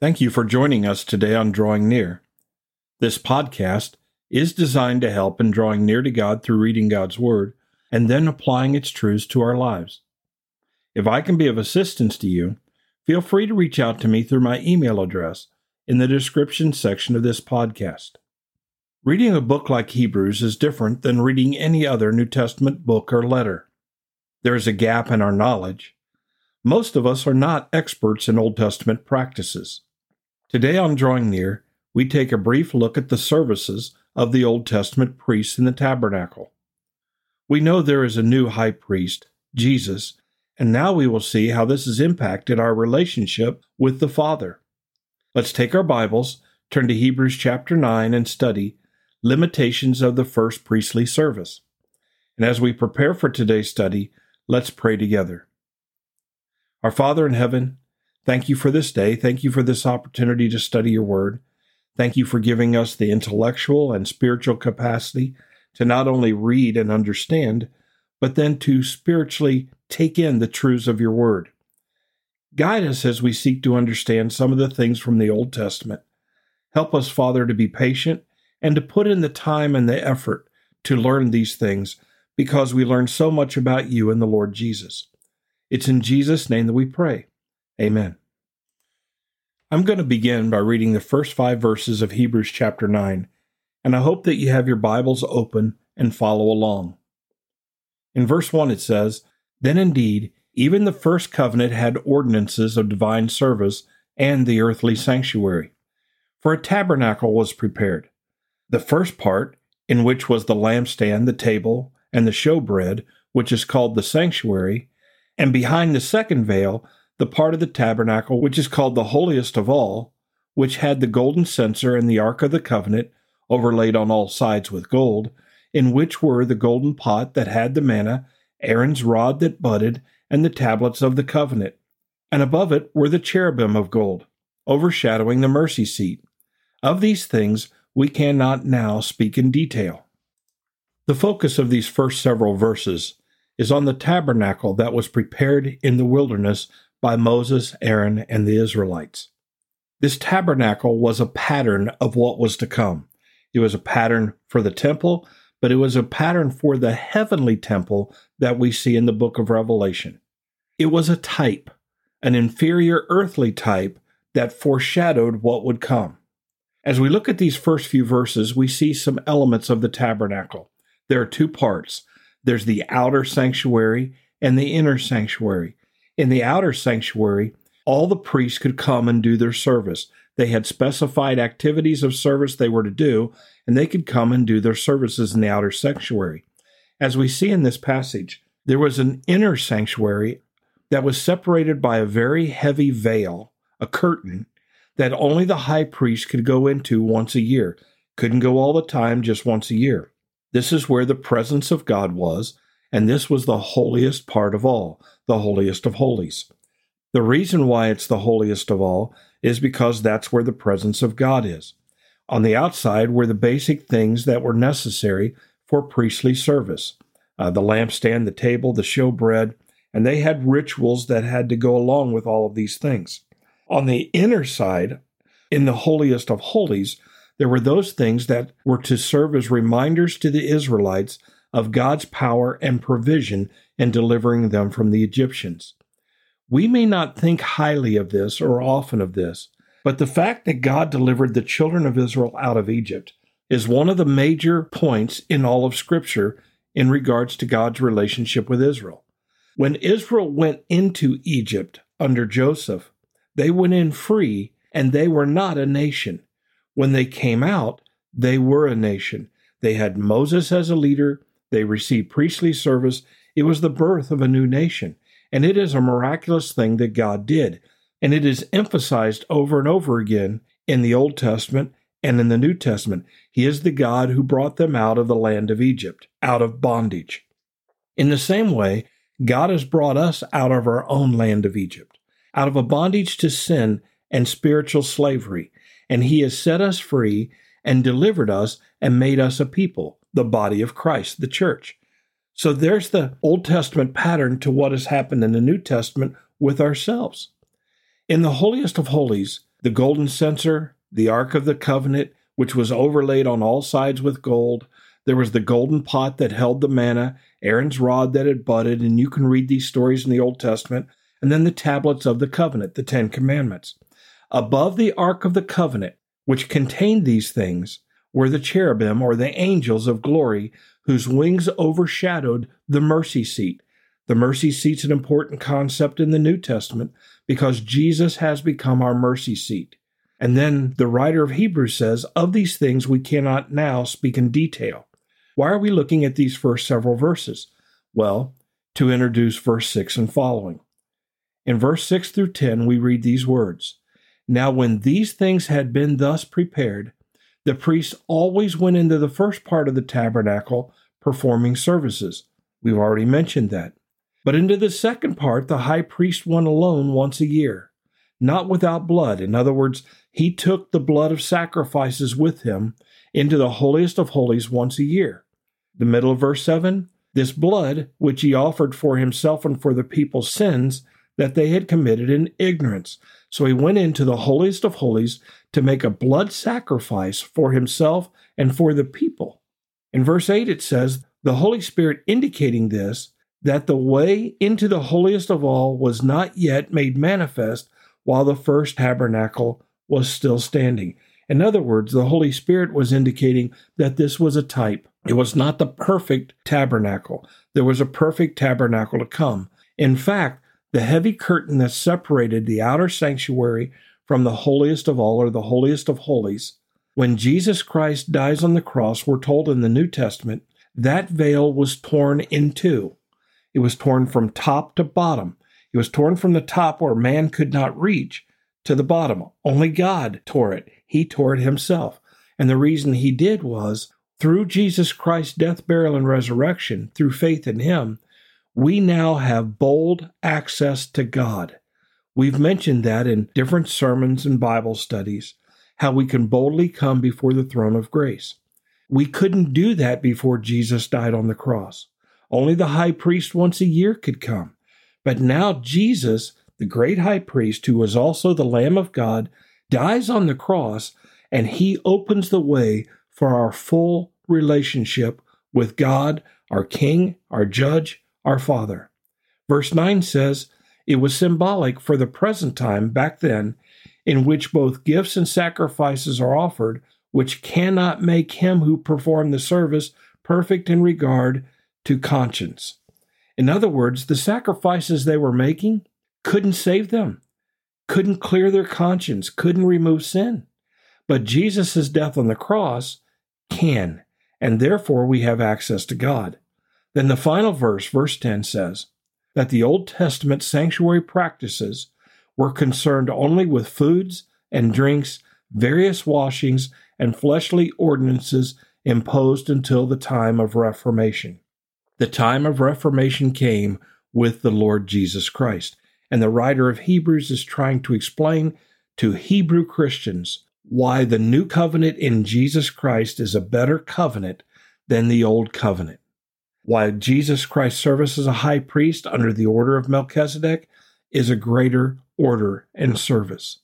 Thank you for joining us today on Drawing Near. This podcast is designed to help in drawing near to God through reading God's Word and then applying its truths to our lives. If I can be of assistance to you, feel free to reach out to me through my email address in the description section of this podcast. Reading a book like Hebrews is different than reading any other New Testament book or letter. There is a gap in our knowledge. Most of us are not experts in Old Testament practices. Today on Drawing Near, we take a brief look at the services of the Old Testament priests in the tabernacle. We know there is a new high priest, Jesus, and now we will see how this has impacted our relationship with the Father. Let's take our Bibles, turn to Hebrews chapter 9, and study limitations of the first priestly service. And as we prepare for today's study, let's pray together. Our Father in heaven, thank you for this day. Thank you for this opportunity to study your word. Thank you for giving us the intellectual and spiritual capacity to not only read and understand, but then to spiritually take in the truths of your word. Guide us as we seek to understand some of the things from the Old Testament. Help us, Father, to be patient and to put in the time and the effort to learn these things because we learn so much about you and the Lord Jesus. It's in Jesus' name that we pray. Amen. I'm going to begin by reading the first five verses of Hebrews chapter 9, and I hope that you have your Bibles open and follow along. In verse 1, it says, Then indeed, even the first covenant had ordinances of divine service and the earthly sanctuary. For a tabernacle was prepared. The first part, in which was the lampstand, the table, and the showbread, which is called the sanctuary, and behind the second veil, the part of the tabernacle which is called the holiest of all, which had the golden censer and the ark of the covenant, overlaid on all sides with gold, in which were the golden pot that had the manna, Aaron's rod that budded, and the tablets of the covenant. And above it were the cherubim of gold, overshadowing the mercy seat. Of these things we cannot now speak in detail. The focus of these first several verses is on the tabernacle that was prepared in the wilderness by Moses, Aaron, and the Israelites. This tabernacle was a pattern of what was to come. It was a pattern for the temple, but it was a pattern for the heavenly temple that we see in the book of Revelation. It was a type, an inferior earthly type that foreshadowed what would come. As we look at these first few verses, we see some elements of the tabernacle. There are two parts there's the outer sanctuary and the inner sanctuary. In the outer sanctuary, all the priests could come and do their service. They had specified activities of service they were to do, and they could come and do their services in the outer sanctuary. As we see in this passage, there was an inner sanctuary that was separated by a very heavy veil, a curtain, that only the high priest could go into once a year. Couldn't go all the time, just once a year. This is where the presence of God was, and this was the holiest part of all, the holiest of holies. The reason why it's the holiest of all is because that's where the presence of God is. On the outside were the basic things that were necessary for priestly service uh, the lampstand, the table, the showbread, and they had rituals that had to go along with all of these things. On the inner side, in the holiest of holies, there were those things that were to serve as reminders to the Israelites of God's power and provision in delivering them from the Egyptians. We may not think highly of this or often of this, but the fact that God delivered the children of Israel out of Egypt is one of the major points in all of Scripture in regards to God's relationship with Israel. When Israel went into Egypt under Joseph, they went in free and they were not a nation. When they came out, they were a nation. They had Moses as a leader, they received priestly service. It was the birth of a new nation. And it is a miraculous thing that God did. And it is emphasized over and over again in the Old Testament and in the New Testament. He is the God who brought them out of the land of Egypt, out of bondage. In the same way, God has brought us out of our own land of Egypt, out of a bondage to sin and spiritual slavery and he has set us free and delivered us and made us a people, the body of Christ, the church. So there's the Old Testament pattern to what has happened in the New Testament with ourselves. In the holiest of holies, the golden censer, the Ark of the Covenant, which was overlaid on all sides with gold. There was the golden pot that held the manna, Aaron's rod that had budded, and you can read these stories in the Old Testament, and then the tablets of the covenant, the Ten Commandments. Above the Ark of the Covenant, which contained these things, were the cherubim or the angels of glory, whose wings overshadowed the mercy seat. The mercy seat's an important concept in the New Testament because Jesus has become our mercy seat. And then the writer of Hebrews says, Of these things we cannot now speak in detail. Why are we looking at these first several verses? Well, to introduce verse 6 and following. In verse 6 through 10, we read these words Now, when these things had been thus prepared, the priests always went into the first part of the tabernacle performing services. We've already mentioned that. But into the second part, the high priest went alone once a year, not without blood. In other words, he took the blood of sacrifices with him into the holiest of holies once a year. The middle of verse 7 this blood, which he offered for himself and for the people's sins that they had committed in ignorance. So he went into the holiest of holies to make a blood sacrifice for himself and for the people. In verse 8, it says, The Holy Spirit indicating this, that the way into the holiest of all was not yet made manifest while the first tabernacle was still standing. In other words, the Holy Spirit was indicating that this was a type. It was not the perfect tabernacle. There was a perfect tabernacle to come. In fact, the heavy curtain that separated the outer sanctuary from the holiest of all, or the holiest of holies, when Jesus Christ dies on the cross, we're told in the New Testament, that veil was torn in two. It was torn from top to bottom. It was torn from the top where man could not reach to the bottom. Only God tore it. He tore it himself. And the reason he did was through Jesus Christ's death, burial, and resurrection, through faith in him, we now have bold access to God. We've mentioned that in different sermons and Bible studies, how we can boldly come before the throne of grace. We couldn't do that before Jesus died on the cross. Only the high priest once a year could come. But now Jesus, the great high priest, who was also the Lamb of God, dies on the cross and he opens the way for our full relationship with God, our King, our Judge, our Father. Verse 9 says, It was symbolic for the present time back then, in which both gifts and sacrifices are offered, which cannot make him who performed the service perfect in regard to conscience. In other words, the sacrifices they were making couldn't save them, couldn't clear their conscience, couldn't remove sin. But Jesus' death on the cross can, and therefore we have access to God. Then the final verse, verse 10, says that the Old Testament sanctuary practices were concerned only with foods and drinks, various washings, and fleshly ordinances imposed until the time of Reformation. The time of Reformation came with the Lord Jesus Christ, and the writer of Hebrews is trying to explain to Hebrew Christians why the new covenant in Jesus Christ is a better covenant than the old covenant. Why Jesus Christ's service as a high priest under the order of Melchizedek is a greater order and service.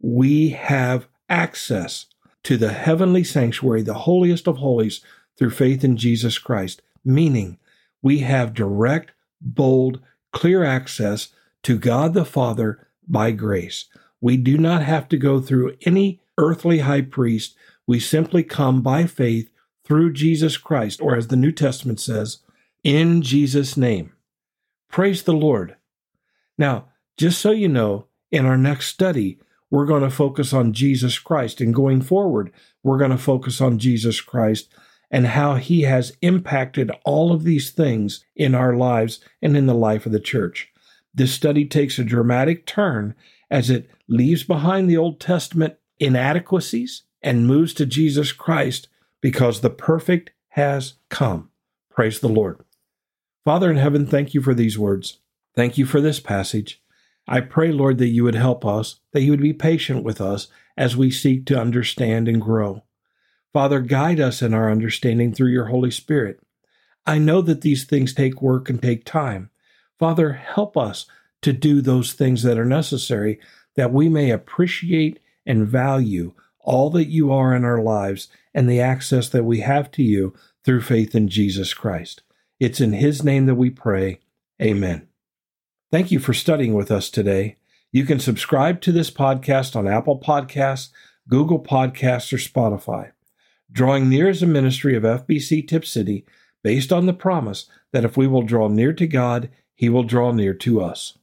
We have access to the heavenly sanctuary, the holiest of holies, through faith in Jesus Christ, meaning we have direct, bold, clear access to God the Father by grace. We do not have to go through any earthly high priest. We simply come by faith through Jesus Christ, or as the New Testament says, in Jesus' name. Praise the Lord. Now, just so you know, in our next study, we're going to focus on Jesus Christ. And going forward, we're going to focus on Jesus Christ and how he has impacted all of these things in our lives and in the life of the church. This study takes a dramatic turn as it leaves behind the Old Testament inadequacies and moves to Jesus Christ because the perfect has come. Praise the Lord. Father in heaven, thank you for these words. Thank you for this passage. I pray, Lord, that you would help us, that you would be patient with us as we seek to understand and grow. Father, guide us in our understanding through your Holy Spirit. I know that these things take work and take time. Father, help us to do those things that are necessary that we may appreciate and value all that you are in our lives and the access that we have to you through faith in Jesus Christ. It's in His name that we pray. Amen. Thank you for studying with us today. You can subscribe to this podcast on Apple Podcasts, Google Podcasts, or Spotify. Drawing Near is a ministry of FBC Tipp City based on the promise that if we will draw near to God, He will draw near to us.